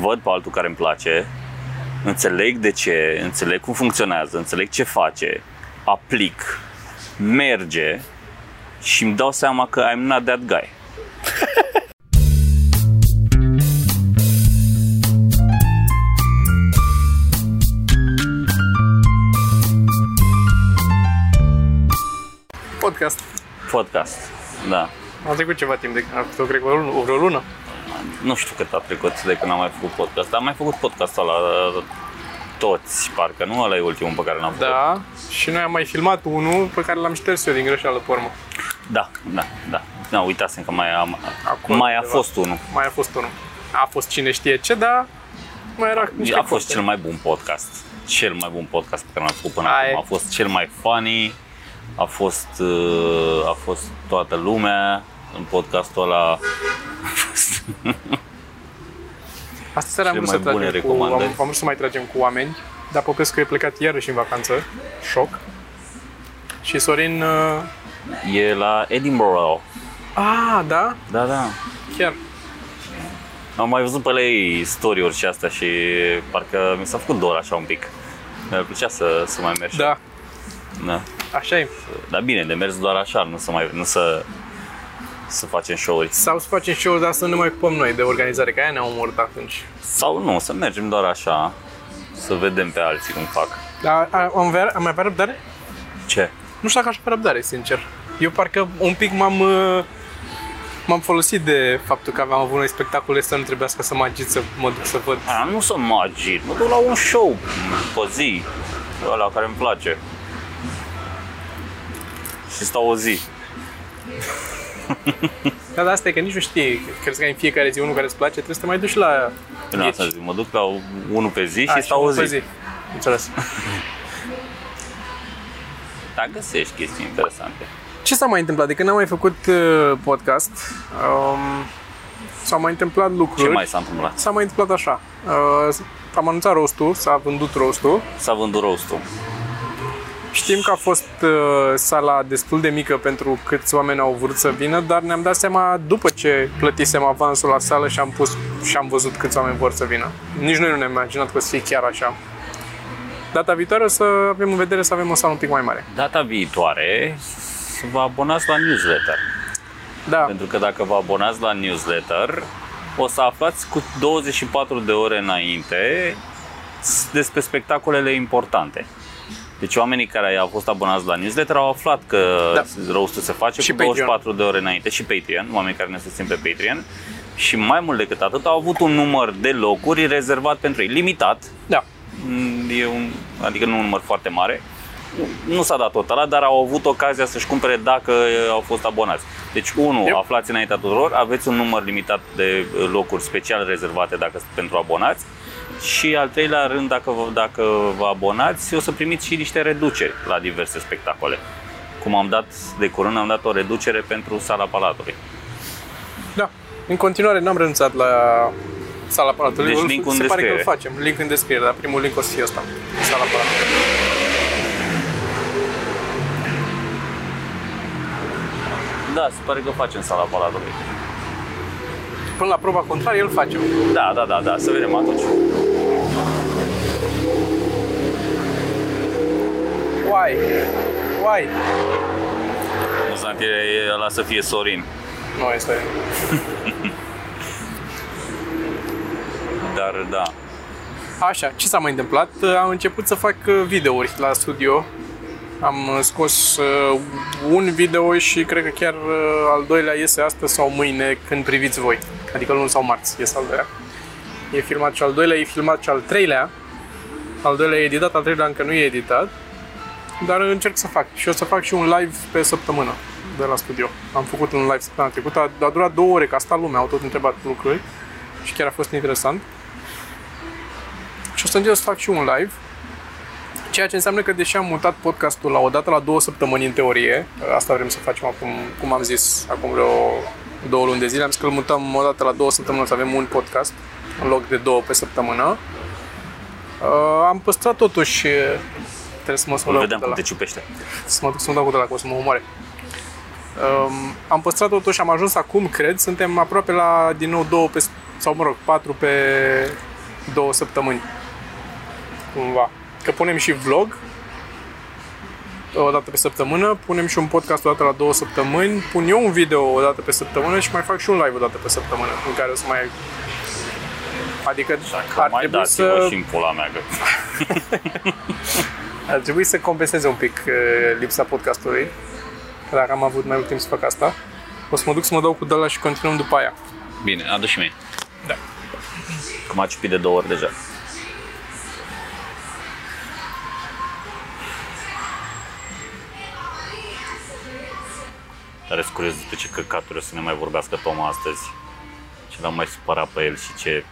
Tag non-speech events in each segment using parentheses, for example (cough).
văd pe altul care îmi place, înțeleg de ce, înțeleg cum funcționează, înțeleg ce face, aplic, merge și îmi dau seama că I'm not that guy. Podcast. Podcast, da. A trecut ceva timp de când am făcut, cred că o lună, o vreo lună. Nu știu cât a trecut de când am mai făcut podcast. Am mai făcut podcastul ăla uh, toți, parcă, nu? Ăla e ultimul pe care l-am făcut. Da, și noi am mai filmat unul pe care l-am șters eu din greșeală pe urmă. Da, da, da. Da, uitasem că mai, am, Acolo mai a undeva. fost unul. Mai a fost unul. A fost cine știe ce, dar mai era niște A fost coste. cel mai bun podcast. Cel mai bun podcast pe care l-am făcut până Aia e. acum. A fost cel mai funny. A fost, uh, a fost toată lumea în podcastul ăla. (laughs) Asta seara am Cele vrut să mai bune tragem cu, am, recomandări. am vrut să mai tragem cu oameni, dar Popescu e plecat iarăși în vacanță. Șoc. Și Sorin... Uh... E la Edinburgh. Ah, da? Da, da. Chiar. Am mai văzut pe ei story-uri și astea și parcă mi s-a făcut dor așa un pic. Mi-ar plăcea să, să mai merg. Da, da. așa e. Dar bine, de mers doar așa, nu să mai nu să să facem show-uri. Sau să facem show dar să nu ne mai ocupăm noi de organizare, că aia ne-am omorât atunci. Sau nu, să mergem doar așa, să vedem pe alții cum fac. Dar a- am, avea, am mai avea răbdare? Ce? Nu știu dacă aș avea răbdare, sincer. Eu parcă un pic m-am... uh, M-am folosit de faptul că aveam avut noi spectacole să nu trebuiască să mă agit să mă duc să văd. A, nu să mă agit, mă duc la un show pe zi, ăla care îmi place. Și stau o zi. (laughs) Dar asta e că nici nu știi, crezi că ai în fiecare zi unul care îți place, trebuie să te mai duci la... Până asta zic, mă duc la unul pe zi A, și stau o unul pe zi. Înțeles. (laughs) Dar găsești chestii interesante. Ce s-a mai întâmplat? De când n-am mai făcut uh, podcast, um, s-au mai întâmplat lucruri. Ce mai s-a întâmplat? S-a mai întâmplat așa. Uh, am anunțat rostul, s-a vândut rostul. S-a vândut roastul. Știm că a fost uh, sala destul de mică pentru câți oameni au vrut să vină, dar ne-am dat seama după ce plătisem avansul la sală și am pus și am văzut câți oameni vor să vină. Nici noi nu ne-am imaginat că o să fie chiar așa. Data viitoare o să avem în vedere să avem o sală un pic mai mare. Data viitoare să vă abonați la newsletter. Da, Pentru că dacă vă abonați la newsletter, o să aflați cu 24 de ore înainte despre spectacolele importante. Deci oamenii care au fost abonați la newsletter au aflat că Da. roastul se face Și cu Patreon. 24 de ore înainte și Patreon, oameni care ne susțin pe Patreon. Și mai mult decât atât, au avut un număr de locuri rezervat pentru ei, limitat, da. Mm, e un, adică nu un număr foarte mare. Nu s-a dat tot ăla, dar au avut ocazia să-și cumpere dacă au fost abonați. Deci, unu, Yep. aflați înaintea tuturor, aveți un număr limitat de locuri special rezervate dacă sunt pentru abonați. Și al treilea rând, dacă vă, dacă vă abonați, o să primiți și niște reduceri la diverse spectacole. Cum am dat de curând, am dat o reducere pentru Sala Palatului. Da. În continuare n-am renunțat la sala Palatului. Deci Îl- link-ul în Se pare că îl descriere. facem. Link în descriere, dar primul link o să fie ăsta. Sala Palatului. Da, se pare că facem Sala Palatului. Până la proba contrarie îl facem. Da, da, da, da, să vedem atunci. Why? Why? Amuzant e e ăla să fie Sorin. Nu, este... (laughs) Dar da, Așa, ce s-a mai întâmplat? Am început să fac uh, videouri la studio. Am uh, scos uh, un video și cred că chiar uh, al doilea iese astăzi sau mâine când priviți voi. Adică luni sau marți iese al doilea. E filmat și al doilea, e filmat și al treilea. Al doilea e editat, al treilea încă nu e editat. Dar încerc să fac. Și o să fac și un live pe săptămână de la studio. Am făcut un live săptămâna trecută, a, a durat două ore, că a stat lumea, au tot întrebat lucruri și chiar a fost interesant. Și o să încerc să fac și un live. Ceea ce înseamnă că deși am mutat podcastul la o dată la două săptămâni în teorie, asta vrem să facem acum, cum am zis, acum vreo două luni de zile, am zis că îl mutăm o dată la două săptămâni să avem un podcast în loc de două pe săptămână. Uh, am păstrat totuși Trebuie să mă sun Îl la vedem de cum la. te ciupește. Să mă duc să mă dau cu de la, că o să mă omoare. Um, am păstrat totuși, am ajuns acum, cred, suntem aproape la, din nou, două pe, sau mă rog, patru pe două săptămâni. Cumva. Că punem și vlog o dată pe săptămână, punem și un podcast o dată la două săptămâni, pun eu un video o dată pe săptămână și mai fac și un live o dată pe săptămână, în care o să mai... Adică Dacă ar mai trebui dați să... și în pula mea, că (laughs) Ar trebui să compenseze un pic uh, lipsa podcastului. Că Dacă am avut mai mult timp să fac asta, o să mă duc să mă dau cu Dala și continuăm după aia. Bine, adu și mie. Da. Că m-a ciupit de două ori deja. Dar sunt curios despre ce căcaturi o să ne mai vorbească Toma astăzi. Ce l-am mai supărat pe el și ce...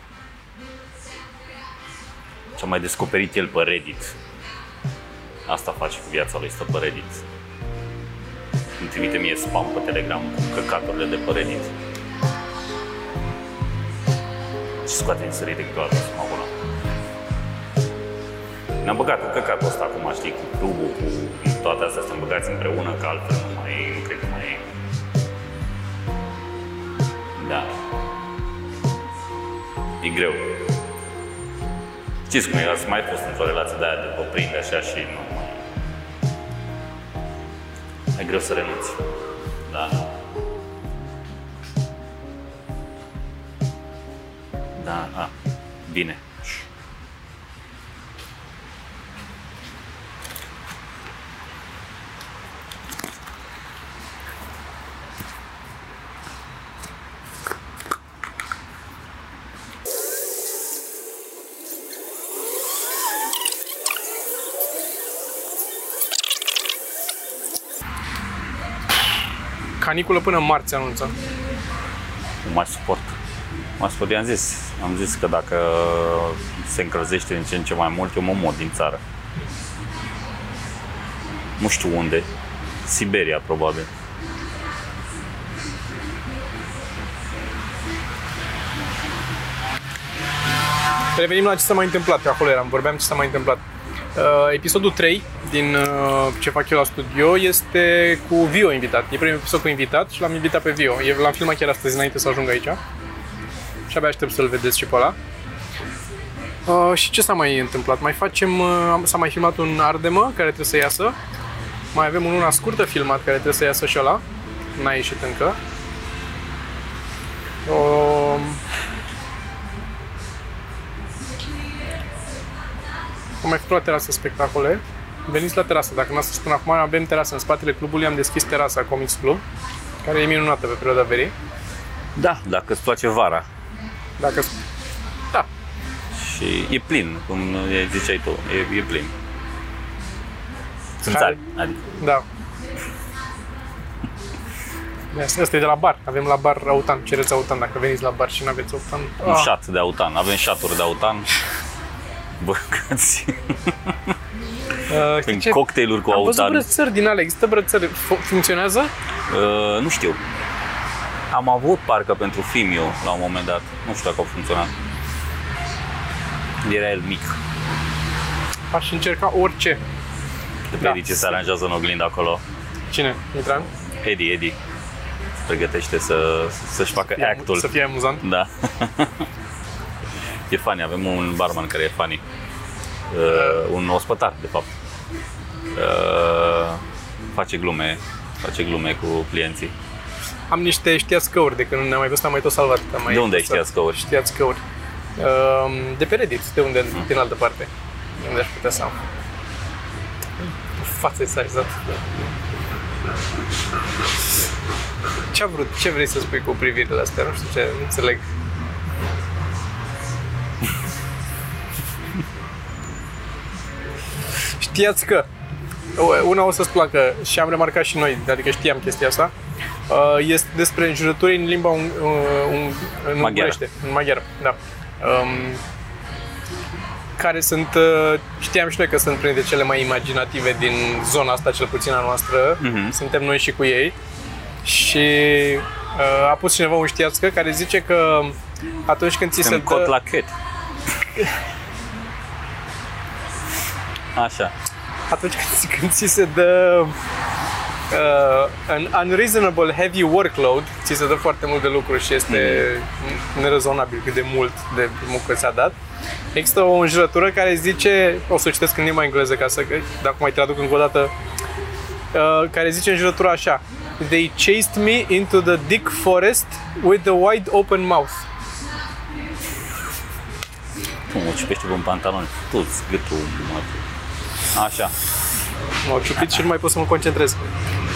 Ce-a mai descoperit el pe Reddit. Asta face cu viața lui, stă pe Reddit. Îmi trimite mie spam pe Telegram cu căcaturile de pe Reddit. Și scoate în sărite câteodată să mă acolo. Ne-am băgat în căcatul ăsta acum, știi, cu clubul, cu toate astea, suntem băgați împreună, că altfel nu mai, nu cred că Da. E greu. Știți cum e, ați mai fost într-o relație de aia de vă prinde așa și nu mai... E greu să renunți. Da. Da, a, bine. Caniculă până în marți anunță. Nu mai suport. Mai suport, i-am zis. Am zis că dacă se încălzește din ce în ce mai mult, eu mă mut din țară. Nu știu unde. Siberia, probabil. Revenim la ce s-a mai întâmplat, că acolo eram, vorbeam ce s-a mai întâmplat. Uh, episodul 3 din uh, ce fac eu la studio este cu Vio invitat. E primul episod cu invitat și l-am invitat pe Vio. Eu l-am filmat chiar astăzi înainte să ajung aici. Și abia aștept să-l vedeți și pe ăla. Uh, și ce s-a mai întâmplat? Mai facem, uh, am- s-a mai filmat un Ardemă care trebuie să iasă. Mai avem un una scurtă filmat care trebuie să iasă și ăla. N-a ieșit încă. Uh, Am mai făcut la terasă spectacole. Veniți la terasă, dacă n-ați fost până acum, avem terasă în spatele clubului, am deschis terasa Comics Club, care e minunată pe perioada verii. Da, dacă îți place vara. Dacă da, Și e plin, cum e- ziceai tu, e, e plin. Sunt Care- țari, adică. da. Asta asta e de la bar. Avem la bar Autan. Cereți Autan dacă veniți la bar și nu aveți Autan. Un Ah, șat de autan. Avem șaturi de autan. Băgați (laughs) uh, știi în ce? cocktailuri cu Am văzut autan. brățări din alea. Există brățări. F- funcționează? Uh, nu știu. Am avut parcă pentru Fimiu la un moment dat. Nu știu dacă au funcționat. Era el mic. Aș încerca orice. De pe Da. Edi ce se aranjează în oglindă acolo. Cine? Mitran? Edi, Edi. Pregătește să, să-și facă Fie- actul. Să fie amuzant. Da. (laughs) e funny, avem un barman care e funny. Uh, un ospătar, de fapt. Uh, face glume, face glume cu clienții. Am niște știați căuri, de când ne-am mai văzut, am mai tot salvat. că am mai De unde ai postat. știați căuri? Știați căuri. Um, De pe Reddit, de unde, din altă parte. De unde aș putea să am. Față exact. Ce-a vrut? Ce vrei să spui cu privirile astea? Nu știu ce, nu înțeleg. Știați că o- una o să-ți placă și am remarcat și noi, adică știam chestia asta, uh, este despre înjurături în limba un, uh, un, în Maghiară. ungurește, în maghiară, da. Um, care sunt, uh, știam și noi că sunt printre cele mai imaginative din zona asta, cel puțin a noastră. Mhm. Suntem noi și cu ei. Și uh, a pus cineva un știațcă care zice că atunci când ți se Când cot dă... la cât. (laughs) Așa. atunci când, când ți se dă uh, an unreasonable heavy workload, ți se dă foarte mult de lucru și este mm. nerezonabil cât de mult de muncă ți-a dat. Există o înjurătură care zice, o să o citesc în limba engleză ca să, dacă mai traduc încă o dată, uh, care zice înjurătura așa. They chased me into the dick forest with the wide open mouth. Tu mă ciupește pe un pantalon, tu gâtul, mă. Așa. M-au ciupit și nu mai pot să mă concentrez.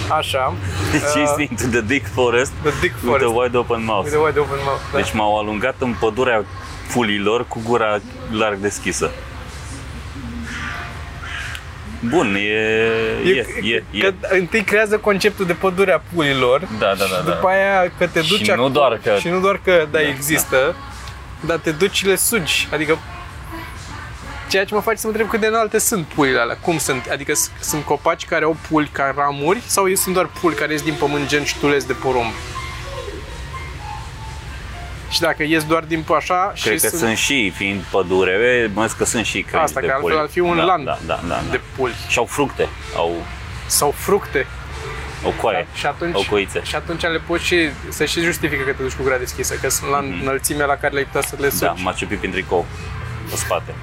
Așa. (laughs) Chased me into the dick forest The dick with forest. a wide open mouth. With the wide open mouth. Da. Deci m-au alungat în pădurea pulilor cu gura larg deschisă. Bun, e, e, e, e. Că întâi creează conceptul de pădurea pulilor, Da, da, da, da. după aia că te duci Și nu acolo, doar că- și nu doar că da, Da, există, dar te duci și le sugi. Adică ceea ce mă face să mă întreb cât de înalte sunt pulile alea. Cum sunt? Adică s- sunt copaci care au puli ca ramuri sau ei sunt doar puli care ies din pământ gen ștulezi de porumb? Și dacă ies doar din așa Cred și că sunt și, fiind pădure, mă că sunt și crengi Asta, de că altfel puli. ar fi un da, land Da, da, da, da. de puli. Și au fructe, au, Sau fructe. au coaie, Și atunci, au coițe. și atunci le poți și să și justifică că te duci cu gura deschisă, că sunt la înălțimea la care le-ai putea să le sugi. Da, m-a ciupit prin tricou, pe spate.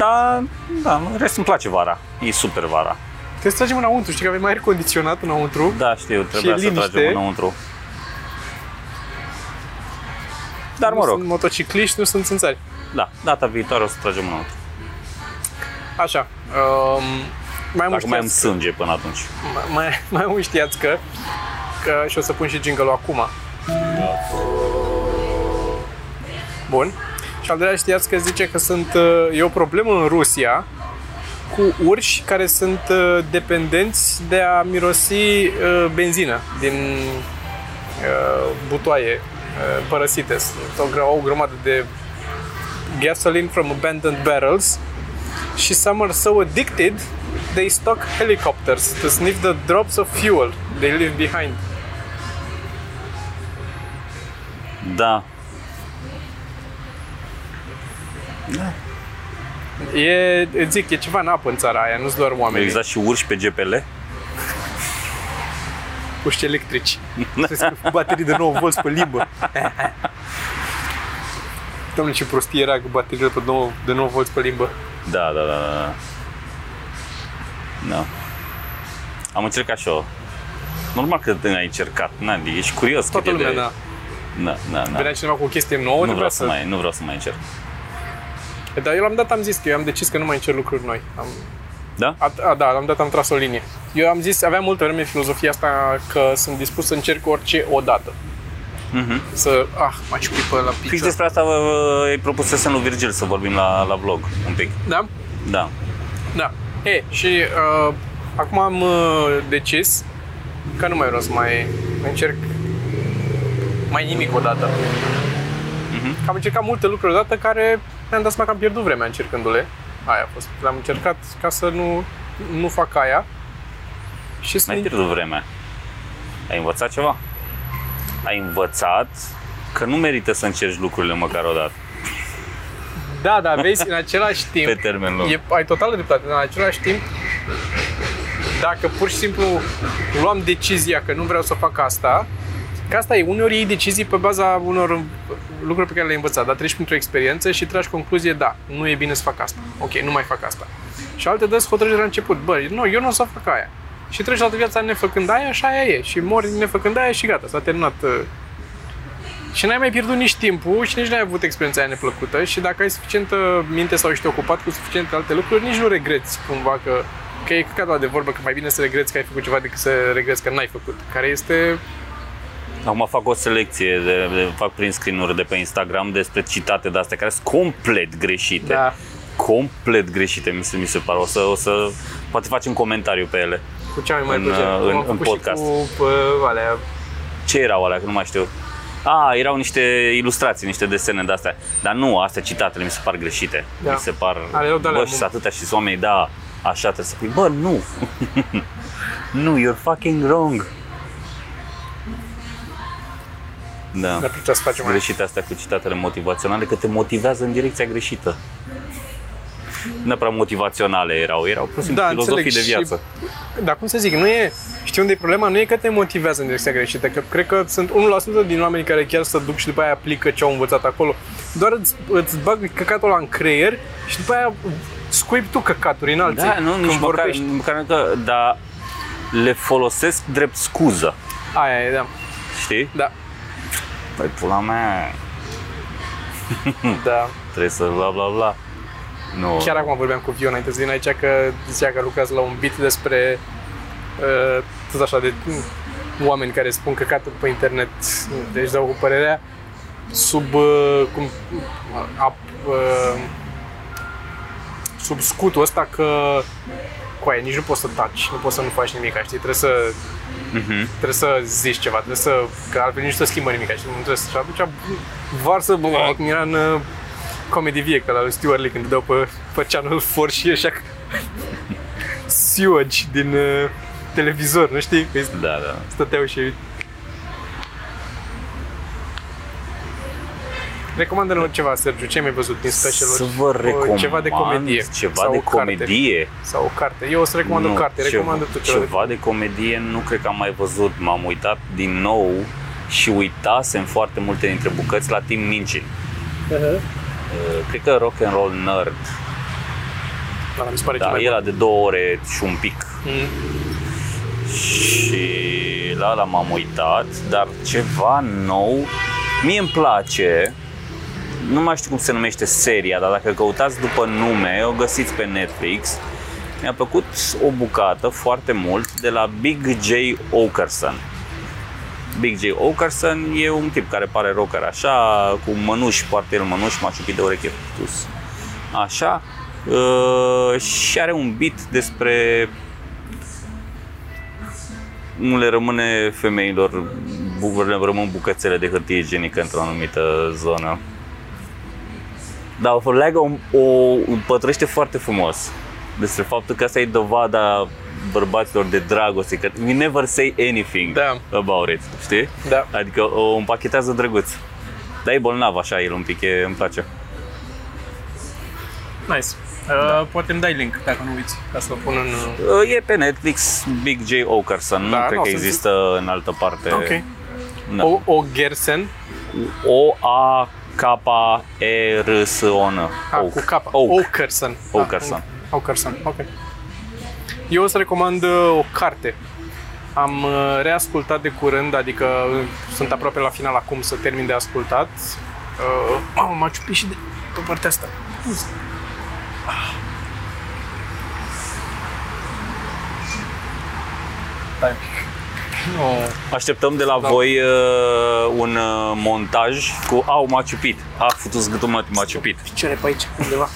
Da, da, în rest îmi place vara. E super vara. Trebuie să tragem înăuntru, știi că avem aer condiționat înăuntru. Da, știu, trebuia să liniște. tragem înăuntru. Dar mă Nu rog, sunt motocicliști, nu sunt țânțari. da, data viitoare o să tragem înăuntru. Așa. Um, mai mult Dacă mai am știați, sânge până atunci. mai, mai mult știați că, că și o să pun și jingle acum. Bun. Și al doilea știați că zice că sunt, uh, e o problemă în Rusia cu urși care sunt uh, dependenți de a mirosi uh, benzină din uh, butoaie uh, părăsite. Sunt o, gr- o grămadă de gasoline from abandoned barrels și some are so addicted they stock helicopters to sniff the drops of fuel they leave behind. Da, E, îți zic, e ceva în apă în țara aia, nu-s doar oameni. exact și urși pe GPL. Puști electrici. Trebuie cu baterii de 9 volți pe limbă. Domnule, ce prostie era cu bateriile pe 9, de 9 volți pe limbă. Da, da, da, da. da. Da. Am încercat și eu. Normal că ai încercat, na, ești curios cât Toată e lumea, de... da. Da, da, da. Venea cineva cu o chestie nouă, Nu trebuia vreau să mai, nu vreau să mai încerc. Dar eu la un dat am zis că eu am decis că nu mai încerc lucruri noi. Am, Da? a, a, da, la un dat am tras o linie. Eu am zis, aveam multă vreme filozofia asta că sunt dispus să încerc orice odată. Mhm. Să, ah, m-a ciupit pe la Fix picior. despre asta vă, vă, ai propus să lui Virgil să vorbim la, la vlog un pic. Da? Da. Da. E, și uh, acum am uh, decis că nu mai vreau să mai încerc mai nimic odată. Mhm. Am încercat multe lucruri odată care mi-am dat seama că am pierdut vremea încercându-le. Aia a fost. Le-am încercat ca să nu, nu fac aia. Și să N-ai pierdut vremea. Ai învățat ceva? Ai învățat că nu merită să încerci lucrurile măcar o dată. Da, da, vezi, în același (laughs) timp, Pe termen lung. e, ai total dreptate, în același timp, dacă pur și simplu luam decizia că nu vreau să fac asta, că asta e, uneori iei decizii pe baza unor lucruri pe care le-ai învățat, dar treci printr-o experiență și tragi concluzie, da, nu e bine să fac asta, ok, nu mai fac asta. Și alte dăți hotărâri de la început, bă, nu, eu nu o să fac aia. Și treci toată viața nefăcând aia și aia e. Și mori nefăcând aia și gata, s-a terminat uh, și n-ai mai pierdut nici timpul și nici n-ai avut experiența aia neplăcută și dacă ai suficientă minte sau ești ocupat cu suficiente alte lucruri, nici nu regreți cumva că, că e căcatul ăla de vorbă că mai bine să regreți că ai făcut ceva decât să regreți că n-ai făcut, care este... Acum fac o selecție, de, de, fac prin screen-uri de pe Instagram despre citate de astea care sunt complet greșite. Da. Complet greșite, mi se, mi se pare. O să, o să, poate facem comentariu pe ele. Cu cea mai mare În, plăcere. uh, Cum în- am în făcut și podcast. Cu, uh, alea, Ce erau alea, că nu mai știu. A, erau niște ilustrații, niște desene de astea. Dar nu, astea citatele mi se par greșite. Da. Mi se par... Ale erau de-alea bă, și bune. sunt atâtea și sunt oamenii, da, așa trebuie să fii. Bă, nu! (laughs) nu, you're fucking wrong! Da. ne-ar plăcea să facem aia. greșite astea cu citatele motivaționale, că te motivează în direcția greșită. neapărat motivaționale erau, erau pur și simplu Da, filozofii înțeleg. de viață. Și, dar cum să zic, nu e, știi unde e problema? Nu e că te motivează în direcția greșită, că cred că sunt 1% din oamenii care chiar să duc și după aia aplică ce au învățat acolo. Doar îți, îți bag căcatul ăla în creier și după aia scuip tu căcaturi în alții Da, nu, când nici măcar, vorbești. nici măcar că, dar le folosesc drept scuză, Aia e, da. știi? Da, Păi pula mea, (laughs) da. trebuie să bla bla bla. Nu. Chiar acum vorbeam cu Vion înainte să vin aici că zicea că lucrează la un beat despre uh, tot așa de mm, oameni care spun căcaturi pe internet, deci dau cu părerea sub uh, cum a, uh, sub scutul ăsta că cu aia, nici nu poți să taci, nu poți să nu faci nimic, știi? Trebuie să Mhm. trebuie să zici ceva, trebuie să, că altfel nici nu se schimbă nimic, știi? Nu trebuie să, și atunci varsă, bă, cum era în uh, Comedy Vehicle al lui Stuart Lee când dau pe, pe Channel 4 și așa (laughs) sewage din uh, televizor, nu știi? Că Da, da. stăteau și Recomandă-ne ceva, Sergiu, ce ai mai văzut din special Să vă recomand Ceva de comedie. Ceva sau de o carte. comedie. Sau o carte. Eu o să recomand o carte, recomandă tu ceva. ceva de comedie nu cred că am mai văzut. M-am uitat din nou și uitasem foarte multe dintre bucăți la Tim Minchin. Uh-huh. Uh, Cred că Rock and Roll Nerd. Da, mi se pare Da, cel mai el de două ore și un pic. bun. Mm. Și la ăla m-am uitat, dar ceva nou. Mie îmi place, nu mai știu cum se numește seria, dar dacă căutați după nume, o găsiți pe Netflix. Mi-a plăcut o bucată foarte mult de la Big J. Okerson. Big J. Okerson e un tip care pare rocker așa, cu mănuși, poartă el mănuși, maciupit de ureche tus. Așa. Uh, și are un beat despre nu le rămâne femeilor, bu- le rămân bucățele de hârtie igienică într-o anumită zonă. Dar o leagă o, o pătrăște foarte frumos despre faptul că asta e dovada bărbaților de dragoste, că we never say anything Da. about it, știi? Da. Adică o împachetează drăguț. Dar e bolnav așa el un pic, e, îmi place. Nice. Uh, Poate îmi dai link, dacă nu uiți, ca să-l pun în... uh, E pe Netflix Big J. Okerson, Da, nu cred nu, că sunt- există în altă parte. Ok. Da. O, o Gersen, O A K E R S O N. a, cu capa. Oak. Okerson. Okerson. Ah, Okerson, ok. Eu o să recomand uh, o carte. Am uh, reascultat de curând, adică uh, sunt aproape la final acum să termin de ascultat. Uh, mamă, m-a ciupit și de pe partea asta. Ah. Stai un pic. Nu. Așteptăm de la Da. voi uh, un uh, montaj cu Au, m-a ciupit. A, futus gâtul mă, m-a ciupit. Picioare pe aici, undeva.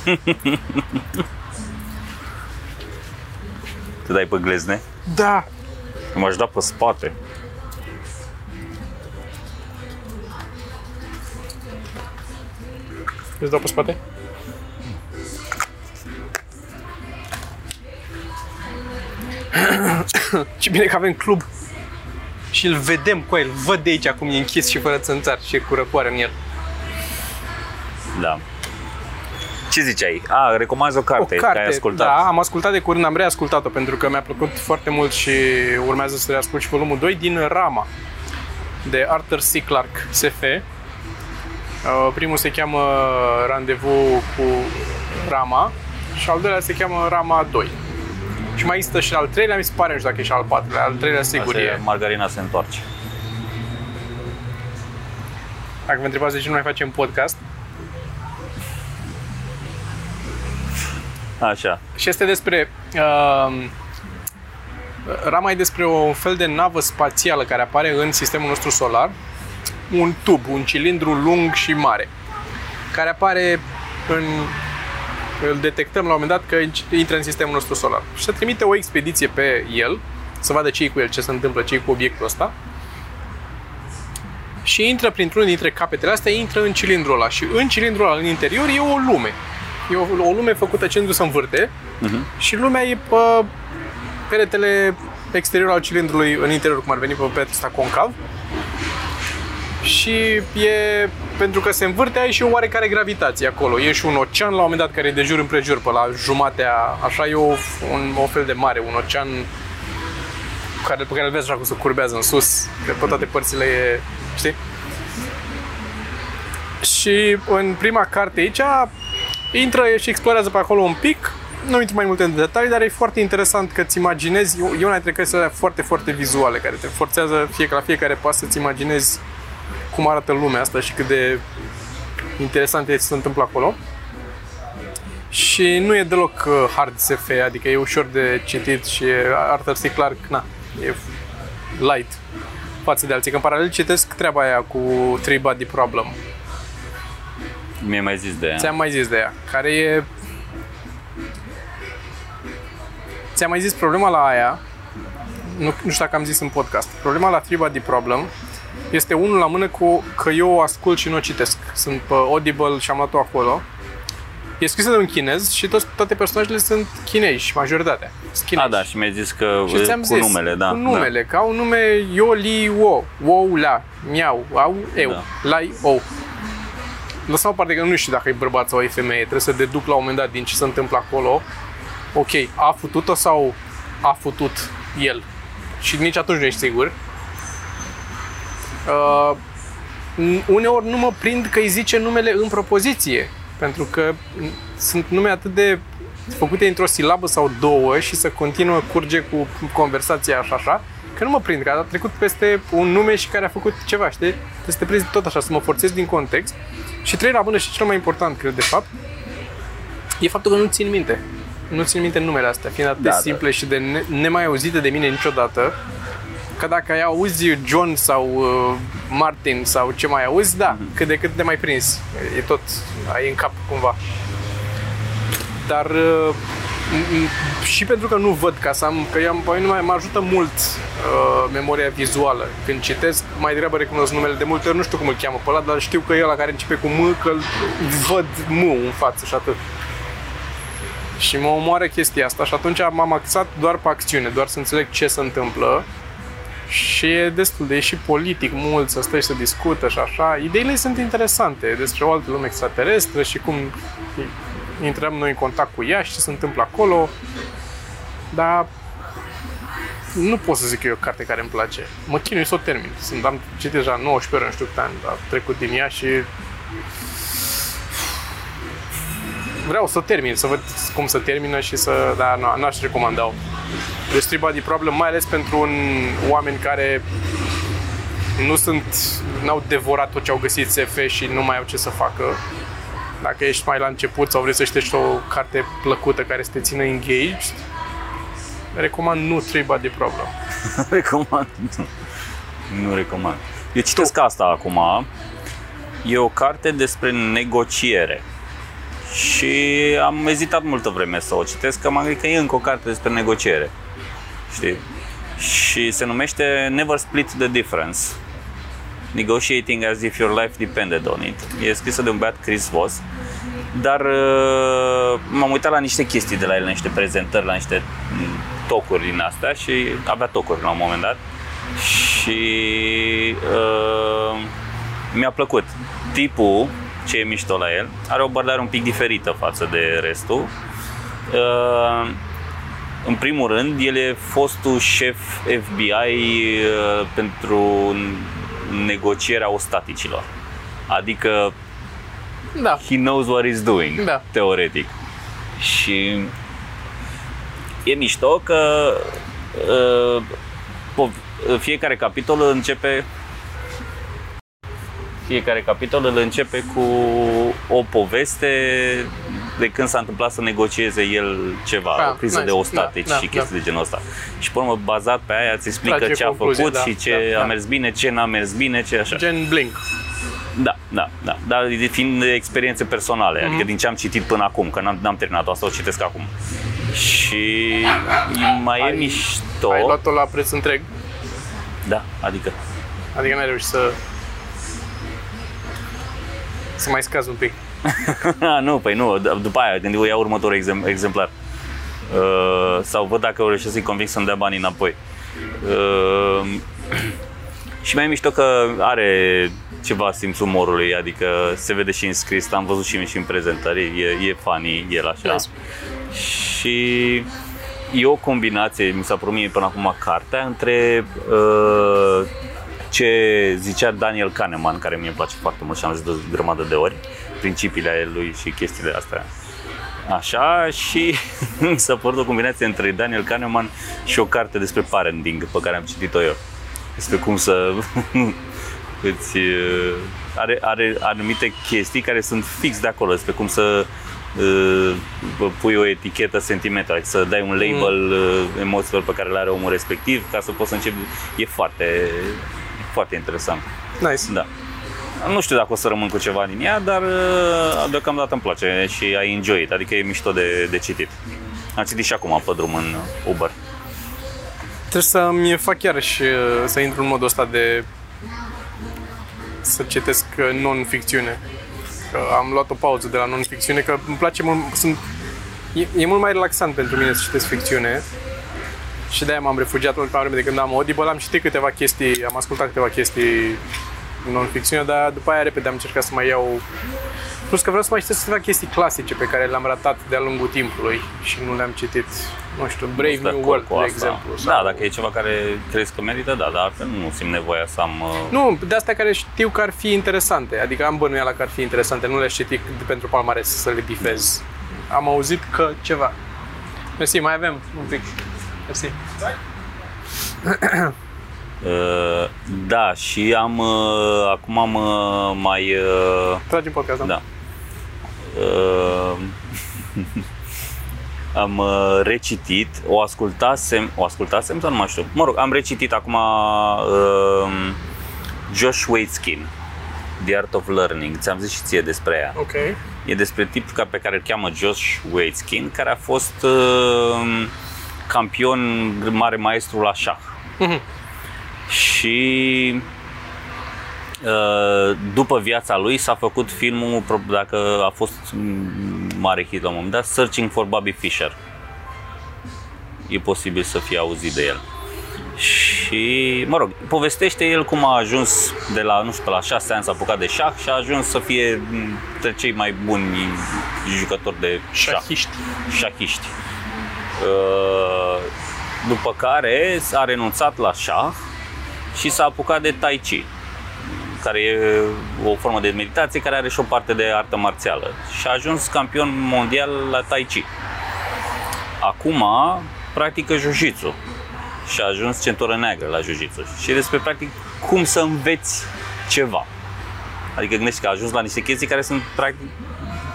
Te dai pe glezne? Da, M-aș da pe spate. Îți dau pe spate? (coughs) Ce bine că avem club și îl vedem cu el, văd de aici cum e închis și fără țânțar și e cu răcoare în el. Da. Ce ziceai? A, recomanzi o carte, o că ai carte, ascultat. da, am ascultat de curând, am reascultat-o pentru că mi-a plăcut foarte mult și urmează să reascult și volumul 2 din Rama de Arthur C. Clarke, SF. Uh, Primul se cheamă Randevu cu Rama și al doilea se cheamă Rama 2. Și mai există și al treilea, mi se pare, nu știu dacă e și al patrulea, al treilea sigur Asta e. Margarina se întoarce. Dacă vă întrebați de ce nu mai facem podcast, Așa. Și este despre... Uh, Rama e despre o fel de navă spațială care apare în sistemul nostru solar. Un tub, un cilindru lung și mare. Care apare în... Îl detectăm la un moment dat că intră în sistemul nostru solar. Și se trimite o expediție pe el, să vadă ce cu el, ce se întâmplă, ce cu obiectul ăsta. Și intră printr-unul dintre capetele astea, intră în cilindrul ăla. Și în cilindrul ăla, în interior, e o lume. E o, o lume făcută cilindru să învârte Uh-huh. și lumea e pe peretele exterior al cilindrului în interior, cum ar veni pe peretele ăsta concav. Și e, pentru că se învârte, ai și o oarecare gravitație acolo. E și un ocean la un moment dat care e de jur împrejur, pe la jumatea, așa e o, un, o fel de mare, un ocean care, pe care îl vezi așa cum se curbează în sus, că pe toate părțile e, știi? Și în prima carte aici intră și explorează pe acolo un pic, nu intru mai multe în detalii, dar e foarte interesant că ți imaginezi, e una dintre cărțile foarte, foarte vizuale, care te forțează fie la fiecare pas să-ți imaginezi cum arată lumea asta și cât de interesant e ce se întâmplă acolo. Și nu e deloc uh, hard SF, adică e ușor de citit și Arthur C. Clarke, na, e light față de alții. Că în paralel citesc treaba aia cu Three Body Problem. Mi-ai mai zis de ea. Ți-am mai zis de ea, care e... Ți-am mai zis problema la aia, nu, nu știu dacă am zis în podcast, problema la Three Body Problem este unul la mână cu că eu o ascult și nu o citesc. Sunt pe Audible și am luat-o acolo. E scrisă de un chinez și toți, toate personajele sunt chinezi, majoritatea. Ah, da, și mi-ai zis că și cu zis, numele, da. Cu numele, da. că au nume Yo, Li, Wo, Wo, La, Miau, Au, Eu, da. Lai, O. Lăsăm o parte că nu știu dacă e bărbat sau e femeie, trebuie să deduc la un moment dat din ce se întâmplă acolo. Ok, a futut-o sau a futut el? Și nici atunci nu ești sigur. Uh, uneori nu mă prind că îi zice numele în propoziție, pentru că sunt nume atât de făcute într-o silabă sau două și să continuă curge cu conversația așa așa, că nu mă prind, că a trecut peste un nume și care a făcut ceva, știi? Trebuie să te prinzi tot așa, să mă forțez din context. Și trei la mână și cel mai important, cred, de fapt, e faptul că nu țin minte. Nu țin minte numele astea, fiind atât da, de da. simple da. și de ne- nemai auzite de mine niciodată, că dacă ai auzi John sau uh, Martin sau ce mai auzi, da, mm-hmm. cât de cât te mai prins. E tot, ai în cap cumva. Dar uh, și pentru că nu văd ca să am, că eu am, pe mine mă ajută mult uh, memoria vizuală. Când citesc, mai degrabă recunosc numele de multe ori, nu știu cum îl cheamă pe ăla, dar știu că e ăla care începe cu M, că văd M în față și atât. Și mă omoară chestia asta și atunci m-am axat doar pe acțiune, doar să înțeleg ce se întâmplă și e destul de e și politic mult să stai și să discută și așa. Ideile sunt interesante despre o altă lume extraterestră și cum intrăm noi în contact cu ea și ce se întâmplă acolo. Dar nu pot să zic că e o carte care îmi place. Mă chinui să o termin. Sunt, am citit deja 19 ori, nu știu câte ani, a trecut din ea și vreau să termin, să văd cum să termină și să, dar nu, n-aș recomanda-o. Deci Three Body Problem, mai ales pentru un oameni care nu sunt, n-au devorat tot ce au găsit SF și nu mai au ce să facă. Dacă ești mai la început sau vrei să citești o carte plăcută care să te țină engaged, recomand nu Three Body Problem. (laughs) recomand, nu. Nu recomand. Eu citesc tu. asta acum. E o carte despre negociere și am ezitat multă vreme să o citesc, că m-am gândit că e încă o carte despre negociere. Știi? Și se numește Never Split the Difference. Negotiating as if your life depended on it. E scrisă de un băiat Chris Voss. Dar uh, m-am uitat la niște chestii de la el, la niște prezentări, la niște tocuri din astea și avea tocuri la un moment dat. Și uh, mi-a plăcut. Tipul ce e mișto la el. Are o abordare un pic diferită față de restul. Uh, în primul rând, el e fostul șef FBI uh, pentru negocierea ostaticilor. Adică da. he knows what he's doing, da. teoretic. Și e mișto că uh, fiecare capitol începe fiecare capitol îl începe cu o poveste de când s-a întâmplat să negocieze el ceva, da, o criză nice. de ostatici da, și da, chestii da. de genul ăsta. Și pe urmă, bazat pe aia, îți explică Trage ce a făcut da, și ce da, a mers bine, ce n-a mers bine, ce așa. Gen Blink. Da, da, da. Dar fiind experiențe personale, mm-hmm. adică din ce am citit până acum, că n-am, n-am terminat asta, o citesc acum. Și mai ai, e mișto. Ai luat-o la preț întreg? Da, adică. Adică n-ai reușit să să mai scazi un pic. (laughs) nu, păi nu, după aia, când eu iau următorul exemplar. Uh, sau văd dacă o reușesc să-i convinc să-mi dea banii înapoi. Uh, (clears throat) și mai mișto că are ceva simț umorului, adică se vede și în scris, am văzut și, și în prezentări, e, e funny, el așa. Nice. Și e o combinație, mi s-a promis până acum cartea, între uh, ce zicea Daniel Kahneman, care mie îmi place foarte mult și am zis de o grămadă de ori, principiile lui și chestiile astea. Așa, și mi s-a părut o combinație între Daniel Kahneman și o carte despre parenting pe care am citit-o eu. Despre cum să (laughs) îți, uh, are, are anumite chestii care sunt fix de acolo, despre cum să uh, pui o etichetă sentimentală, adică să dai un label mm. emoțiilor pe care le are omul respectiv ca să poți să începi. E foarte, foarte interesant. Nice. Da. Nu știu dacă o să rămân cu ceva din ea, dar uh, deocamdată îmi place și I enjoy it, adică e mișto de, de citit. Am citit și acum pe drum în Uber. Trebuie să-mi fac iarăși uh, să intru în modul ăsta de să citesc uh, non-ficțiune. Că am luat o pauză de la non-ficțiune, că îmi place mult, sunt, e, e mult mai relaxant pentru mine să citesc ficțiune. Și de-aia m-am refugiat ultima vreme de când am Audible, am citit câteva chestii, am ascultat câteva chestii non-ficțiune, dar după aia repede am încercat să mai iau Plus că vreau să mai citesc câteva chestii clasice pe care le-am ratat de-a lungul timpului și nu le-am citit. Nu știu, Brave Sunt de New acord World, cu de asta. exemplu. Da, dacă e ceva care crezi că merită, da, dar altfel nu simt nevoia să am... uh, Nu, de astea care știu că ar fi interesante. Adică am bănuiala că ar fi interesante. Nu le citit pentru palmares să le bifez. Am auzit că ceva. Mersi, mai avem un pic. Mersi. (clears throat) Uh, da, și am... Uh, acum am uh, mai... Uh, Tragem podcast, da? da. Uh, (laughs) am uh, recitit, o ascultasem, o ascultasem sau nu mai știu. Mă rog, am recitit acum uh, Josh Waitzkin, The Art of Learning. Ți-am zis și ție despre ea. Ok. E despre tipul ca pe care îl cheamă Josh Waitzkin, care a fost uh, campion mare maestru la șah. Mhm. Și uh, după viața lui s-a făcut filmul, pro- dacă a fost mm, mare hit la un moment dat, Searching for Bobby Fischer. E posibil să fie auzit de el. Și, mă rog, povestește el cum a ajuns de la, nu știu, pe la 6 ani s-a apucat de șah și a ajuns să fie dintre cei mai buni jucători de șah Șahiști. șahiști. Uh, După care a renunțat la șah și s-a apucat de Tai Chi, care e o formă de meditație care are și o parte de artă marțială. Și a ajuns campion mondial la Tai Chi. Acum practică Jiu-Jitsu și a ajuns centură neagră la Jiu-Jitsu. Și e despre practic cum să înveți ceva. Adică gândești că a ajuns la niște chestii care sunt practic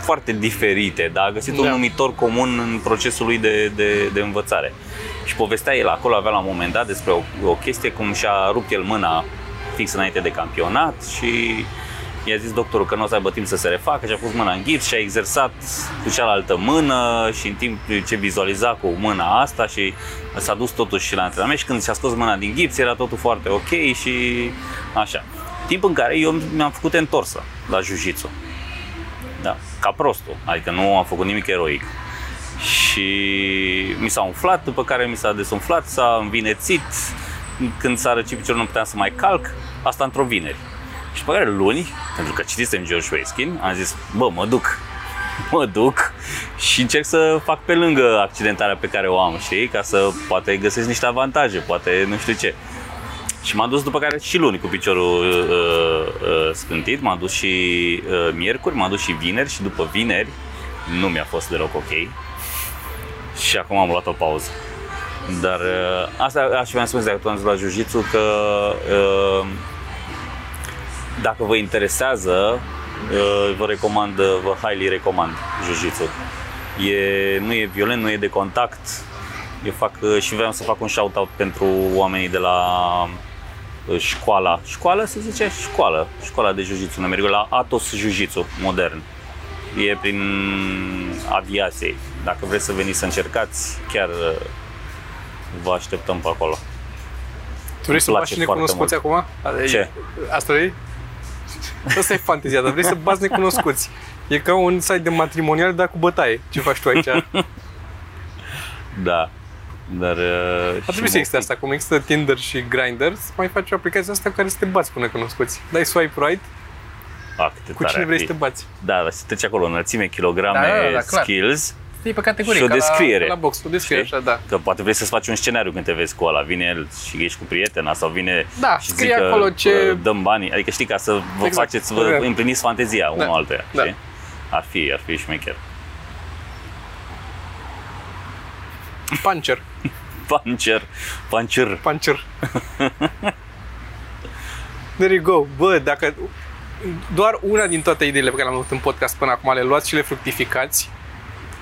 foarte diferite, dar a găsit un Da. numitor comun în procesul lui de, de, de învățare. Și povestea el acolo, avea la un moment dat despre o, o chestie cum și-a rupt el mâna fix înainte de campionat și i-a zis doctorul că nu o să aibă timp să se refacă și a pus mâna în gips și a exersat cu cealaltă mână și în timp ce vizualiza cu mâna asta și s-a dus totuși și la antrenament și când și-a scos mâna din gips era totul foarte ok și așa. Timp în care eu mi-am făcut întorsă la jiu-jitsu. Da, ca prostul, adică nu am făcut nimic eroic. Și mi s-a umflat, după care mi s-a desumflat, s-a învinețit, când s-a răcit piciorul nu puteam să mai calc, asta într-o vineri. Și pe care luni, pentru că citisem George Weiskin, am zis, bă, mă duc, (laughs) mă duc și încerc să fac pe lângă accidentarea pe care o am, știi? Ca să poate găsesc niște avantaje, poate nu știu ce. Și m-am dus după care și luni cu piciorul uh, uh, scântit, m-am dus și uh, miercuri, m-am dus și vineri și după vineri nu mi-a fost deloc ok. Și acum am luat o pauză. Dar uh, asta aș vrea să spun dacă tu am zis la jiu că uh, dacă vă interesează, uh, vă recomand, vă highly recomand jiu-jitsu. E, nu e violent, nu e de contact. Eu fac uh, și vreau să fac un shout-out pentru oamenii de la uh, școala, școală se zice? Școală, școala de jiu-jitsu în America, la Atos Jiu-Jitsu modern. E prin aviație. Dacă vreți să veniți să încercați, chiar uh, vă așteptăm pe acolo. Tu vrei să Îmi bați place necunoscuți foarte acum? Asta e- Ce? Asta e? Asta e fantezia, dar vreți să bați necunoscuți. E ca un site de matrimonial, dar cu bătaie. Ce faci tu aici? Ar (laughs) Da. Dar uh, și trebui să existe asta, cum există Tinder și Grindr, să mai faci o aplicație asta cu care să te bați cu necunoscuți. Dai swipe right A, cât de Cu tare cine ar vrei fi. să te bați? Da, dar să treci acolo, înălțime, kilograme, Da, da, da, clar. skills. E pe categorie, Și o ca la- descriere. La, box, o descriere, Știi? așa, da. Că poate vrei să-ți faci un scenariu când te vezi cu ăla. Vine el și ești cu prietena sau vine Da, și scrie zică, acolo ce- "Bă, dăm banii. Adică știi, ca să vă Exact. faceți, vă Da. împliniți fantezia unul Da. altuia. Da. Știi? Ar fi, ar fi șmecher. Puncher. (laughs) Pancer, pancer. Puncher. There you go. Bă, dacă doar una din toate ideile pe care le-am avut în podcast până acum le luați și le fructificați,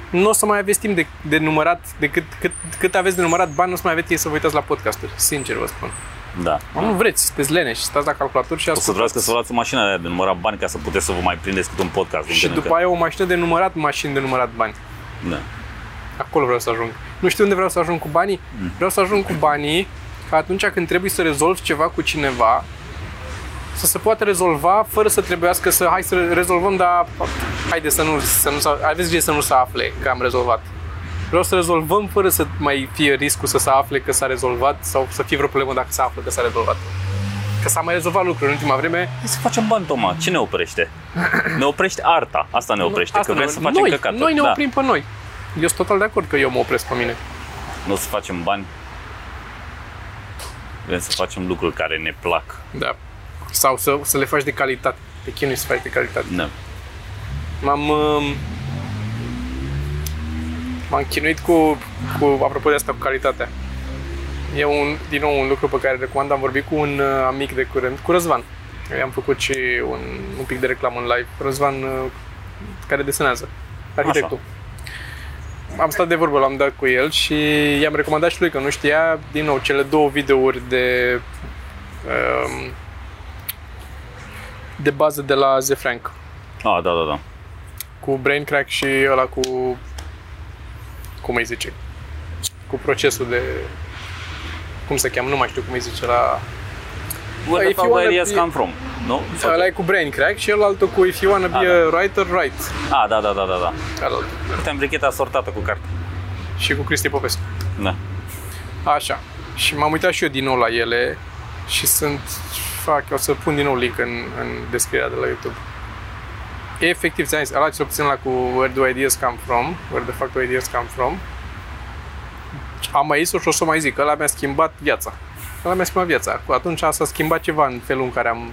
nu o să mai aveți timp de, de numărat, de cât, cât, cât aveți de numărat bani, nu o să mai aveți timp să vă uitați la podcasturi. Sincer vă spun. Da. Nu vreți, sunteți lene și stați la calculator și O să vreau ascultați. că să vă luați o mașină aia de numărat bani ca să puteți să vă mai prindeți câte un podcast. din Și când în după aia o mașină de numărat, mașini de numărat bani. când. Da. Acolo vreau să ajung. Nu știu unde vreau să ajung cu banii. Vreau să ajung cu banii ca atunci când trebuie să rezolvi ceva cu cineva, să se poată rezolva fără să trebuiască să hai să rezolvăm, dar haide să nu, să nu să, aveți grijă să nu se afle că am rezolvat. Vreau să rezolvăm fără să mai fie riscul să se afle că s-a rezolvat sau să fie vreo problemă dacă se află că s-a rezolvat. Că s-a mai rezolvat lucruri în ultima vreme. Hai să facem bani, Toma. Ce ne oprește? Ne oprește arta. Asta ne oprește, Asta că vrem nu- să facem noi, căcaturi. Noi ne da. oprim pe noi. Eu sunt total de acord că eu mă opresc pe mine. Nu o să facem bani. Vrem să facem lucruri care ne plac. Da. Sau să, să le faci de calitate. Te chinui să faci de calitate. Da. M-am... um, M-am chinuit cu, cu, apropo de asta, cu calitatea. E un, din nou un lucru pe care îl recomand. Am vorbit cu un uh, amic de curând, cu Răzvan. I-am făcut și un, un pic de reclamă în live. Răzvan, uh, care desenează, arhitectul. Am stat de vorbă, l-am dat cu el și i-am recomandat și lui că nu știa, din nou, cele două videouri de um, de bază de la The Frank Ah, da, da, da. cu brain crack și ăla cu cum îi zice cu procesul de cum se cheamă, nu mai știu cum îi zice la Where If the you fuck wanna areas be- come from? Nu? Sau- ăla e cu brain crack și altul cu if you wanna be Ah, a writer, write Ah, da, da, da, da, da. Ălaltul. Uite-am bricheta sortată cu carte. și cu Cristi Popescu Da. așa și m-am uitat și eu din nou la ele și sunt fac, o să pun din nou link în, în descrierea de la YouTube efectiv, ți-am zis, ăla cel puțin la cu Where do ideas come from Where the fuck do ideas come from am mai zis-o și o să o mai zic, ăla mi-a schimbat viața. Ăla mi-a schimbat viața. Cu atunci s-a schimbat ceva în felul în care am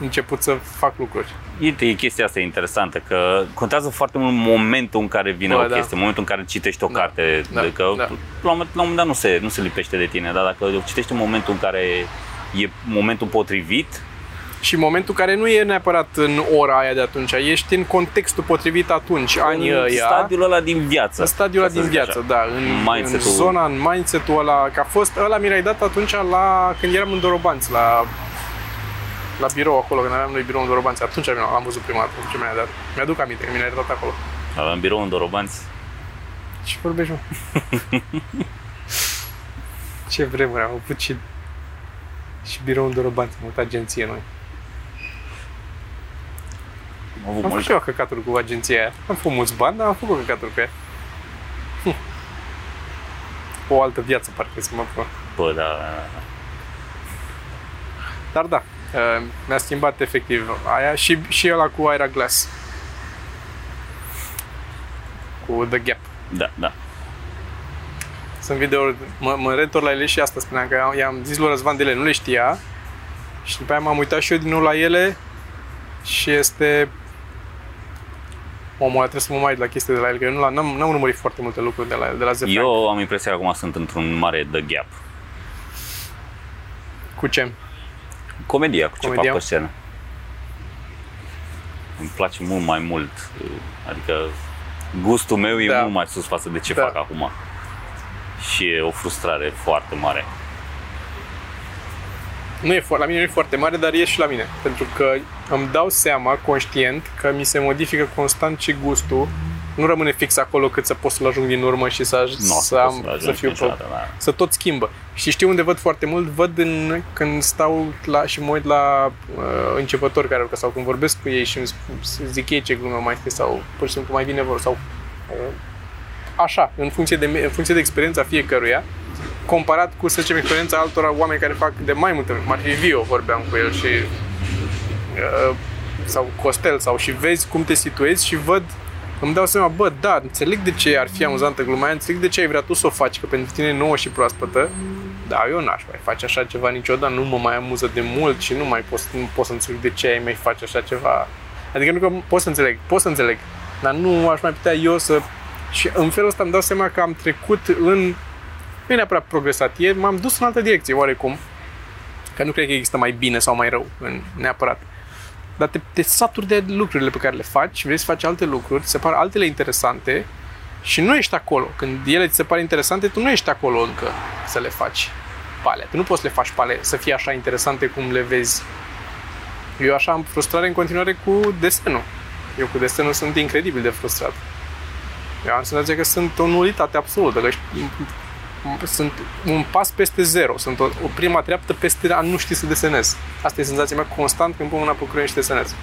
început să fac lucruri. Uite, e chestia asta interesantă, că contează foarte mult momentul în care vine Bă, o da. chestie, momentul în care citești o Da, carte, da, de că da. la, un moment, la un moment dat nu se, nu se lipește de tine, dar dacă o citești în momentul în care e momentul potrivit, Și momentul care nu e neapărat în ora aia de atunci, ești în contextul potrivit atunci, anii în ăia. stadiul ăla din viață. În stadiul ca ăla să din zic viață, așa. da, în, în Mindset-ul. zona, în mindset-ul ăla, că a fost, ăla mi l-ai dat atunci la, când eram în Dorobanți, la, la birou acolo, când aveam noi birou în Dorobanți, atunci l-am văzut prima dată, ce mi-a dat. Mi-aduc aminte, că mi l-ai dat acolo. Aveam birou în Dorobanți. Ce vorbești, mă? (laughs) Ce vremuri am avut și, și birou în Dorobanți, am avut agenție noi. Am avut Am mult. făcut și eu căcaturi cu agenția aia. Am făcut mulți bani, dar am făcut căcaturi cu ea. Hm. O altă viață, parcă să mă pun. Bă, da, da, da. Dar da, uh, mi-a schimbat efectiv aia și, și ăla cu Aira Glass. Cu The Gap. da, da. Sunt videouri, mă, mă reîntorc la ele și asta spuneam că i-am- i-am zis lui Răzvan de ele, nu le știa. Și după aia m-am uitat și eu din nou la ele și este... Omul ăla trebuie să mă mai uit la chestii de la el, că eu nu la, n-am, n-am urmărit foarte multe lucruri de la, de la Zefrank. Eu am impresia că acum sunt într-un mare The Gap. Cu ce? Comedia, cu ce Comedia. fac pe scenă. Îmi place mult mai mult. Adică gustul meu e Da. mult mai sus față de ce Da. fac acum. Și e o frustrare foarte mare. Nu e foarte, la mine nu e foarte mare, dar e și la mine. Pentru că îmi dau seama, conștient, că mi se modifică constant și gustul. Nu rămâne fix acolo cât să pot să-l ajung din urmă și să, aj- Nu o să, să, am, să, să ajungi fiu niciodată, da. să tot schimbă. Și știu unde văd foarte mult, văd în, când stau la, și mă uit la uh, începători care sau când vorbesc cu ei și îmi sp- zic ei ce glumă mai este sau pur și simplu mai bine vor sau uh, așa, în funcție de, în funcție de experiența fiecăruia, comparat cu, să zicem, experiența altora oameni care fac de mai multe ori. Cum ar fi Vio, vorbeam cu el și uh, sau Costel sau și vezi cum te situezi și văd îmi dau seama, bă, da, înțeleg de ce ar fi amuzantă gluma aia, înțeleg de ce ai vrea tu să o faci, că pentru tine e nouă și proaspătă, da, eu n-aș mai face așa ceva niciodată, nu mă mai amuză de mult și nu mai pot, nu pot să înțeleg de ce ai mai face așa ceva. Adică nu că pot să înțeleg, pot să înțeleg, dar nu aș mai putea eu să... Și în felul ăsta îmi dau seama că am trecut în... Nu e neapărat progresat, e, m-am dus în altă direcție, oarecum. Că nu cred că există mai bine sau mai rău, în, neapărat dar te, te saturi de lucrurile pe care le faci, vrei să faci alte lucruri, se par altele interesante și nu ești acolo. Când ele ți se par interesante, tu nu ești acolo încă să le faci pale. Tu nu poți să le faci pale să fie așa interesante cum le vezi. Eu așa am frustrare în continuare cu desenul. Eu cu desenul sunt incredibil de frustrat. Eu am senzația că sunt o nulitate absolută, că sunt un pas peste zero, sunt o, o prima treaptă peste a nu ști să desenez. Asta e senzația mea constant când pun mâna pe creion și desenez.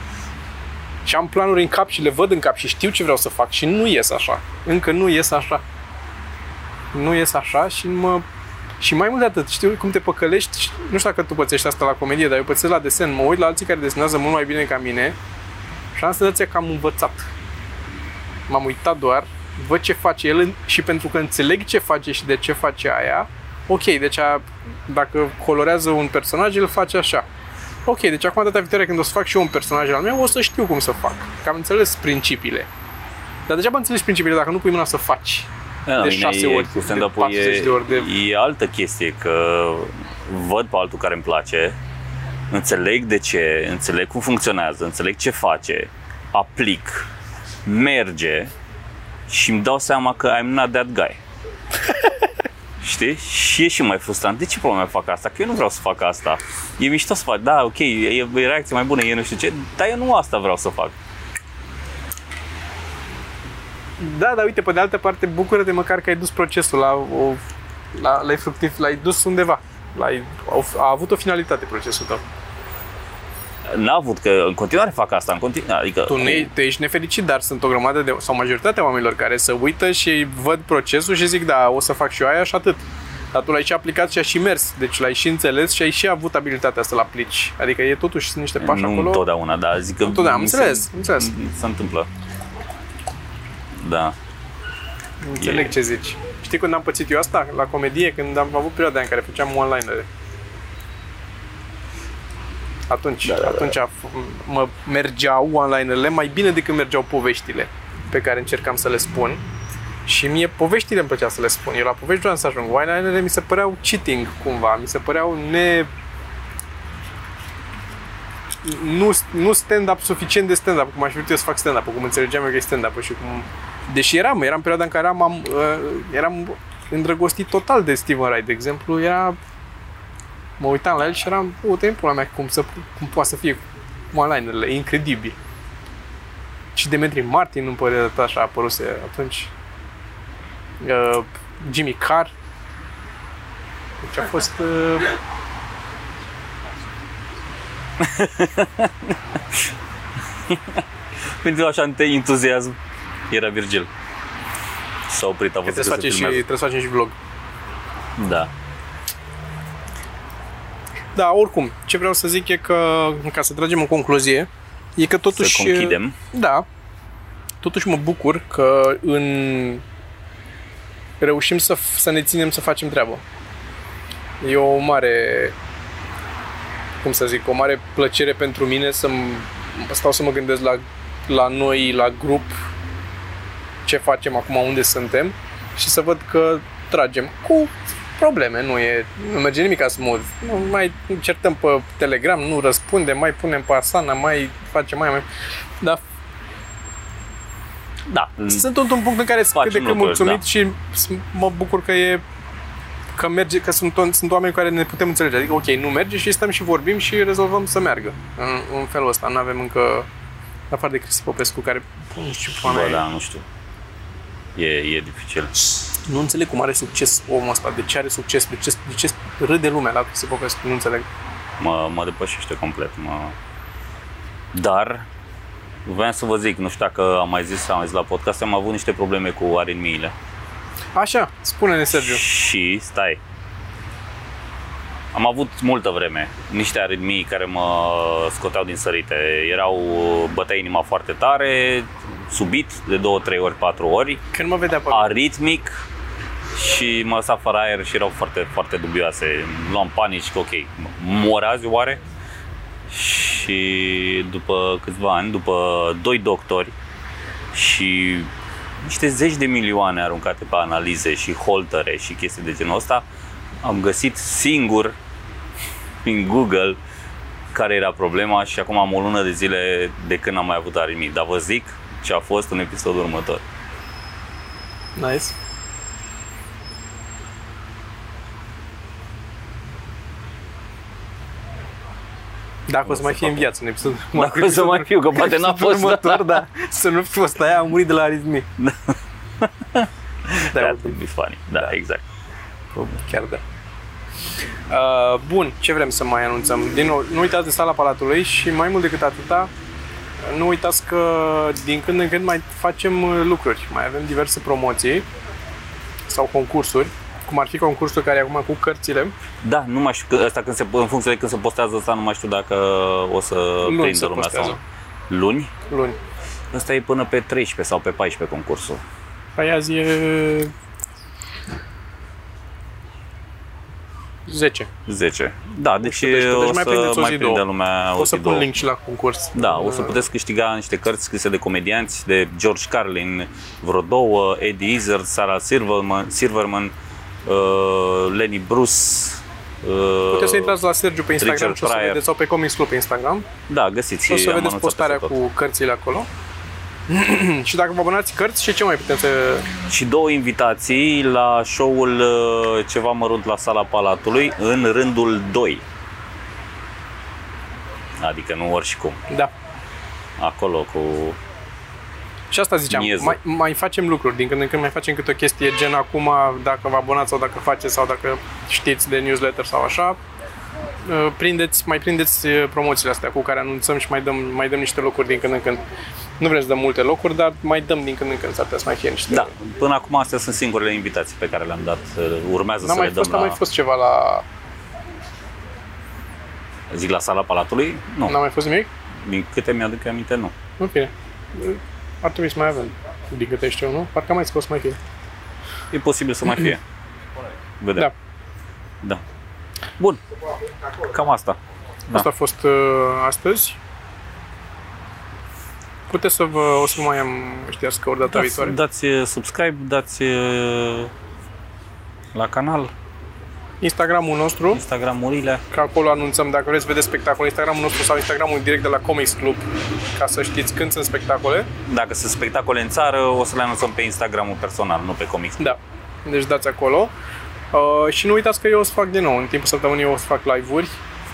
Și am planuri în cap și le văd în cap și știu ce vreau să fac și nu ies așa. Încă nu ies așa. Nu ies așa și mă... Și mai mult de atât, știu cum te păcălești, nu știu dacă tu pățești asta la comedie, dar eu pățesc la desen, mă uit la alții care desenează mult mai bine ca mine și am senzația că am învățat. M-am uitat doar văd ce face el și pentru că înțeleg ce face și de ce face aia, ok, deci a, dacă colorează un personaj, îl face așa. Ok, deci acum data viitoare când o să fac și eu un personaj al meu, o să știu cum să fac. Că am înțeles principiile. Dar degeaba înțelegi principiile dacă nu pui mâna să faci. Da, de 6 ori, cu stand up e, de ori de... e altă chestie, că văd pe altul care îmi place, înțeleg de ce, înțeleg cum funcționează, înțeleg ce face, aplic, merge și îmi dau seama că I'm not that guy. (laughs) Știi? Și e și mai frustrant. De ce probleme fac asta? Că eu nu vreau să fac asta. E mișto să fac, da, ok, e, e reacție mai bună, e nu știu ce, dar eu nu asta vreau să fac. Da, dar uite, pe de altă parte, bucură-te măcar că ai dus procesul la o, la, l-ai fructiv, l-ai dus undeva. L-ai, a avut o finalitate procesul tău n-a avut, că în continuare fac asta, în continuare, adică... Tu, ne, tu ești nefericit, dar sunt o grămadă de, sau majoritatea oamenilor care se uită și văd procesul și zic, da, o să fac și eu aia și atât. Dar tu l-ai și aplicat și ai și mers, deci l-ai și înțeles și ai și avut abilitatea să-l aplici. Adică e totuși sunt niște pași nu acolo. Nu întotdeauna, dar zic că... Nu întotdeauna, am înțeles, se, înțeles. Se întâmplă. Da. Înțeleg e... ce zici. Știi când am pățit eu asta? La comedie, când am avut perioada în care făceam one-linere. Atunci, da, da, da. atunci mă mergeau online-urile mai bine decât mergeau poveștile pe care încercam să le spun. Și mie poveștile îmi plăcea să le spun. Eu la povești vreau să ajung. One-linerele mi se păreau cheating cumva, mi se păreau ne... Nu, nu stand-up suficient de stand-up, cum aș vrea eu să fac stand-up, cum înțelegeam eu că e stand-up și cum... Deși eram, eram perioada în care am, am, uh, eram îndrăgostit total de Steven Wright, de exemplu, era mă uitam la el și eram, uite în pula mea cum, să, cum poate să fie one-linerele, e incredibil. Și Demetri Martin nu părea de așa apăruse atunci. Uh, Jimmy Carr. Deci a fost... Uh... (laughs) Pentru așa te entuziasm era Virgil. S-a oprit, a văzut trebuie, să și, trebuie să facem și vlog. Da. Da, oricum, ce vreau să zic e că, ca să tragem în concluzie, e că totuși... Să conchidem. Da. Totuși mă bucur că în reușim să, să ne ținem să facem treabă. E o mare, cum să zic, o mare plăcere pentru mine să stau să mă gândesc la, la noi, la grup, ce facem acum, unde suntem și să văd că tragem cu probleme, nu, e, nu merge nimic smooth. Nu mai certăm pe Telegram, nu răspundem, mai punem pe Asana, mai facem mai, mai... Dar da. Sunt un punct în care sunt cât de cât mulțumit da. și mă bucur că e că merge, că sunt, sunt oameni cu care ne putem înțelege. Adică, ok, nu merge și stăm și vorbim și rezolvăm să meargă. În, în felul ăsta. Nu avem încă, afară de Cristi Popescu, care, nu știu, Bă, da, nu știu. E, e dificil. Nu înțeleg cum are succes omul ăsta, de ce are succes, de ce, de ce râde lumea la Cristi Popescu, nu înțeleg. Mă, mă depășește complet, mă... Dar, vreau să vă zic, nu știu dacă am mai zis, am zis la podcast, am avut niște probleme cu aritmiile. Așa, spune-ne, Sergiu. Și, stai, Am avut multă vreme niște aritmii care mă scoteau din sărite. Erau bătea inima foarte tare, subit de 2, 3 ori, 4 ori, Când mă vedea pe aritmic și mă lăsa fără aer și erau foarte, foarte dubioase. Luam panici că ok, mor azi oare? Și după câțiva ani, după doi doctori și niște zeci de milioane aruncate pe analize și holtere și chestii de genul ăsta, am găsit singur prin Google care era problema și acum am o lună de zile de când am mai avut aritmii. Dar vă zic ce a fost în episodul următor. Nice. Dacă o să mai fie în viață în episodul Dacă o să mai fiu, că poate n-a fost. următor, da. Să nu fi fost aia, am murit de la aritmie. Da, (laughs) That would be funny. Da, exact. chiar da. Uh, bun, ce vrem să mai anunțăm? Din nou, nu uitați de sala Palatului și mai mult decât atâta, nu uitați că din când în când mai facem uh, lucruri. Mai avem diverse promoții sau concursuri, cum ar fi concursul care e acum cu cărțile. Da, nu mai știu, că asta când se, în funcție de când se postează asta, nu mai știu dacă o să Luni prindă se lumea sau postează. nu. Luni? Luni. Ăsta e până pe 13 sau pe 14 concursul. Păi azi e 10. 10. Da, deci, Deci, deci o mai să prindeți o mai zi, prinde două. lumea O o să zi, pun două. link și la concurs. Da, o să puteți câștiga niște cărți scrise de comedianți, de George Carlin, vreo două, Eddie Izzard, Sarah Silverman, Silverman uh, Lenny Bruce, uh, Puteți să intrați la Sergiu pe Instagram Richard și o să Pryor. vedeți, sau pe Comics Club pe Instagram Da, găsiți. o să am vedeți anunțat postarea peste tot. cu cărțile acolo. (clears throat) și dacă vă abonați cărți, și ce mai puteți să... Și două invitații la show-ul uh, Ceva Mărunt la Sala Palatului în rândul 2. Adică nu oricum. Da. Acolo cu... Și asta ziceam, Miezul. mai, mai facem lucruri, din când în când mai facem câte o chestie gen acum, dacă vă abonați sau dacă faceți sau dacă știți de newsletter sau așa, uh, prindeți, mai prindeți uh, promoțiile astea cu care anunțăm și mai dăm, mai dăm niște locuri din când în când. Nu vrem să dăm multe locuri, dar mai dăm din când în când, s-ar putea să mai fie niște... Da, până acum astea sunt singurele invitații pe care le-am dat. Uh, Urmează N-a să mai le dăm fost, la... n-a mai fost ceva la... Zic la Sala Palatului? Nu. N-a mai fost nimic? Din câte mi-aduc eu aminte, nu. În fine. Ar trebui să mai avem, din câte știu, nu? Parcă am mai scos mai fie. E posibil să mai fie. Vedem. Da. Da. Bun. Cam asta. Da. Asta a fost uh, astăzi. Puteți să vă, o să mai am știască ori data Dați, viitoare. dați uh, subscribe, dați uh, la canal, Instagramul nostru, Instagramurile. că acolo anunțăm, dacă vreți să vedeți spectacol, Instagramul nostru sau Instagramul direct de la Comics Club, ca să știți când sunt spectacole. Dacă sunt spectacole în țară, o să le anunțăm pe Instagramul personal, nu pe comics. Da. Deci dați acolo. Uh, și nu uitați că eu o să fac din nou, în timpul săptămânii eu o să fac live-uri.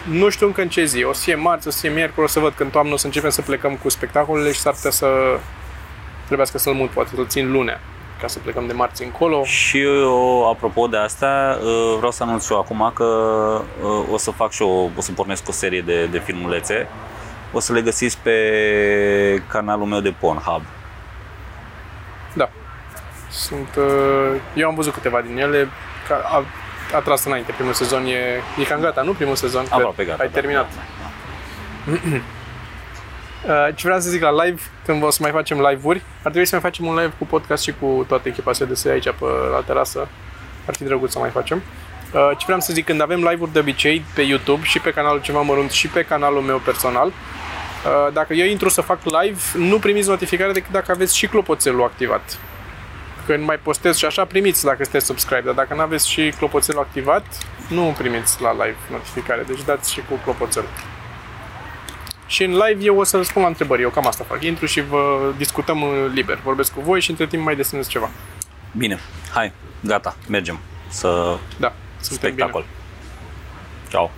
Nu știu încă în ce zi, o să fie marți, o să fie miercuri, o să văd când toamnă o să începem să plecăm cu spectacolele și s-ar putea să trebuiască să-l mut, poate să-l țin lunea, ca să plecăm de marți încolo. Și eu, apropo de asta, uh, vreau să anunț și eu acum că uh, o să fac și eu, o să pornesc o serie de, de filmulețe. O să le găsiți pe canalul meu de Pornhub. Da. Sunt, uh, eu am văzut câteva din ele, ca, a, a tras înainte, primul sezon e, e cam gata, nu? Primul sezon, cred. Aproape gata. Ai da, terminat. da, da. Uh, ce vreau să zic la live, când o să mai facem live-uri, ar trebui să mai facem un live cu podcast și cu toată echipa SDS aici pe, la terasă. Ar fi drăguț să mai facem. Uh, ce vreau să zic, când avem live-uri de obicei pe YouTube și pe canalul Ceva Mărunt și pe canalul meu personal, uh, dacă eu intru să fac live, nu primiți notificare decât dacă aveți și clopoțelul activat. Când mai postez și așa, primiți dacă sunteți subscribe, dar dacă nu aveți și clopoțelul activat, nu primiți la live notificare, deci dați și cu clopoțelul. Și în live eu o să răspund la întrebări, eu cam asta fac. Intru și vă discutăm uh, liber, vorbesc cu voi și între timp mai desenez ceva. Bine, hai, gata, mergem să Da, suntem spectacol. Ciao.